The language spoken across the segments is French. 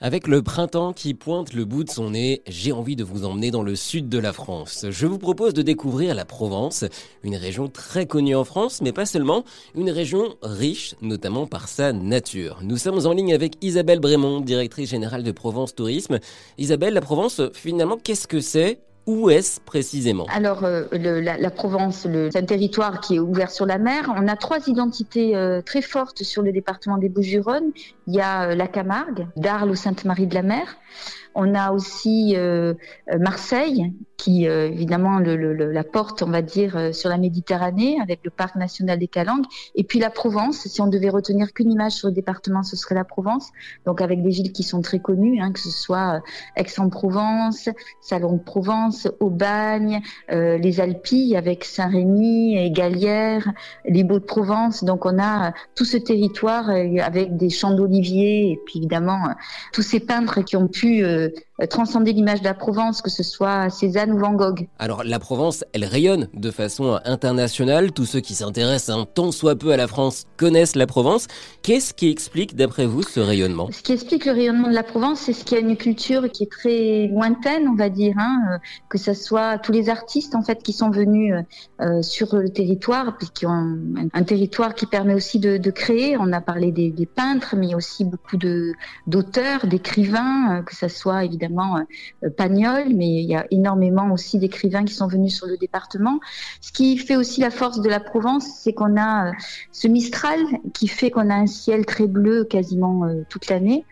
Avec le printemps qui pointe le bout de son nez, j'ai envie de vous emmener dans le sud de la France. Je vous propose de découvrir la Provence, une région très connue en France, mais pas seulement, une région riche, notamment par sa nature. Nous sommes en ligne avec Isabelle Brémond, directrice générale de Provence Tourisme. Isabelle, la Provence, finalement, qu'est-ce que c'est? Où est-ce précisément Alors, euh, la, Provence, c'est un territoire qui est ouvert sur la mer. On a trois identités euh, très fortes sur le département des Bouches-du-Rhône. Il y a euh, la Camargue, d'Arles ou Sainte-Marie-de-la-Mer. On a aussi Marseille, qui euh, évidemment le, la porte, on va dire, euh, sur la Méditerranée avec le parc national des Calanques, et puis la Provence. Si on devait retenir qu'une image sur le département, ce serait la Provence. Donc avec des villes qui sont très connues, hein, que ce soit euh, Aix-en-Provence, Salon de Provence, Aubagne, euh, les Alpilles avec Saint-Rémy et Gallière, les Beaux de Provence. Donc on a tout ce territoire avec des champs d'oliviers et puis évidemment tous ces peintres qui ont pu transcender l'image de la Provence, que ce soit Cézanne Van Gogh. Alors la Provence, elle rayonne de façon internationale. Tous ceux qui s'intéressent un tant soit peu à la France connaissent la Provence. Qu'est-ce qui explique d'après vous ce rayonnement? Ce qui explique le rayonnement de la Provence, c'est ce qu'il y a une culture qui est très lointaine, on va dire, hein, euh, que ce soit tous les artistes en fait qui sont venus euh, euh, sur le territoire, puis qui ont un, territoire qui permet aussi de, créer. On a parlé des, peintres, mais aussi beaucoup de d'auteurs, d'écrivains, que ce soit évidemment Pagnol, mais il y a énormément aussi d'écrivains qui sont venus sur le département. Ce qui fait aussi la force de la Provence, c'est qu'on a euh, ce Mistral qui fait qu'on a un ciel très bleu quasiment euh, toute l'année.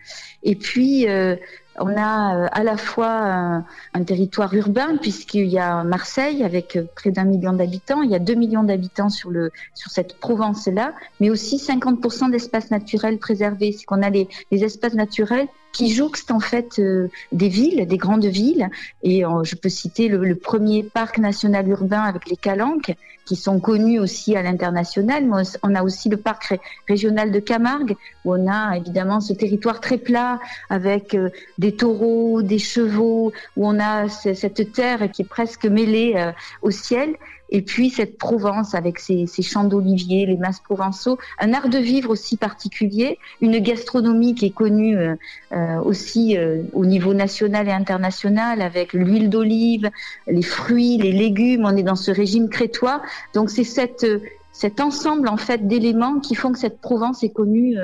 Et puis, euh, on a à la fois un, territoire urbain puisqu'il y a Marseille avec près d'un million d'habitants, il y a deux millions d'habitants sur sur cette Provence-là, mais aussi 50% d'espaces naturels préservés. C'est qu'on a les espaces naturels qui jouxte en fait euh, des villes, des grandes villes. Et euh, je peux citer le, premier parc national urbain avec les Calanques, qui sont connus aussi à l'international. On a aussi le parc régional de Camargue, où on a évidemment ce territoire très plat avec euh, des taureaux, des chevaux, où on a cette terre qui est presque mêlée au ciel et puis cette Provence avec ses, champs d'oliviers, les masses provençaux, un art de vivre aussi particulier, une gastronomie qui est connue euh, euh, aussi euh, au niveau national et international avec l'huile d'olive, les fruits, les légumes. On est dans ce régime crétois, donc c'est cette cet ensemble en fait d'éléments qui font que cette Provence est connue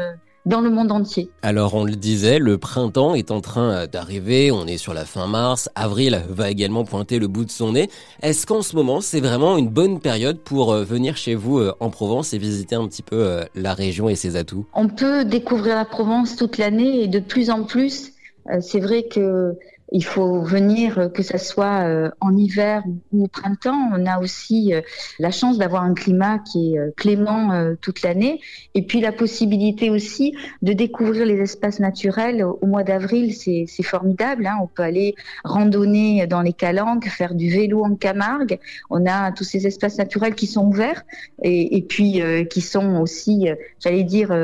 dans le monde entier. Alors on le disait, le printemps est en train euh, d'arriver, on est sur la fin mars, avril va également pointer le bout de son nez. Est-ce qu'en ce moment c'est vraiment une bonne période pour euh, venir chez vous euh, en Provence et visiter un petit peu la région et ses atouts? On peut découvrir la Provence toute l'année et de plus en plus. C'est vrai que il faut venir, euh, que ce soit euh, en hiver ou au printemps. On a aussi euh, la chance d'avoir un climat qui est clément toute l'année. Et puis la possibilité aussi de découvrir les espaces naturels au mois d'avril, c'est formidable. Hein. On peut aller randonner dans les Calanques, faire du vélo en Camargue. On a tous ces espaces naturels qui sont ouverts et, et puis qui sont aussi, j'allais dire,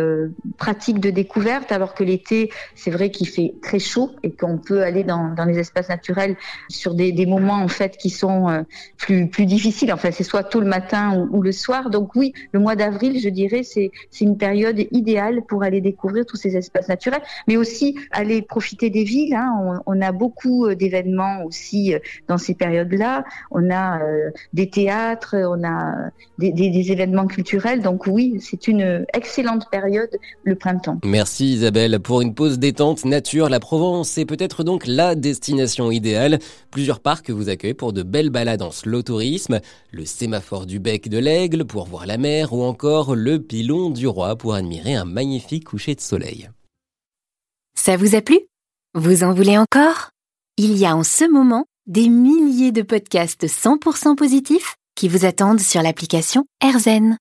pratiques de découverte, alors que l'été, c'est vrai qu'il fait très chaud et qu'on peut aller dans dans les espaces naturels sur des, moments en fait qui sont euh, plus plus difficiles. Enfin, c'est soit tôt le matin ou, le soir. Donc oui, le mois d'avril, je dirais, c'est une période idéale pour aller découvrir tous ces espaces naturels, mais aussi aller profiter des villes. Hein. On, a beaucoup euh, d'événements aussi euh, dans ces périodes-là. On a des théâtres, on a des, événements culturels. Donc oui, c'est une excellente période le printemps. Merci Isabelle pour une pause détente nature. La Provence c'est peut-être donc la destination idéale. Plusieurs parcs vous accueillent pour de belles balades en slow tourisme, le sémaphore du bec de l'Aigle pour voir la mer ou encore le pilon du roi pour admirer un magnifique coucher de soleil. Ça vous a plu? Vous en voulez encore? Il y a en ce moment des milliers de podcasts 100% positifs qui vous attendent sur l'application AirZen.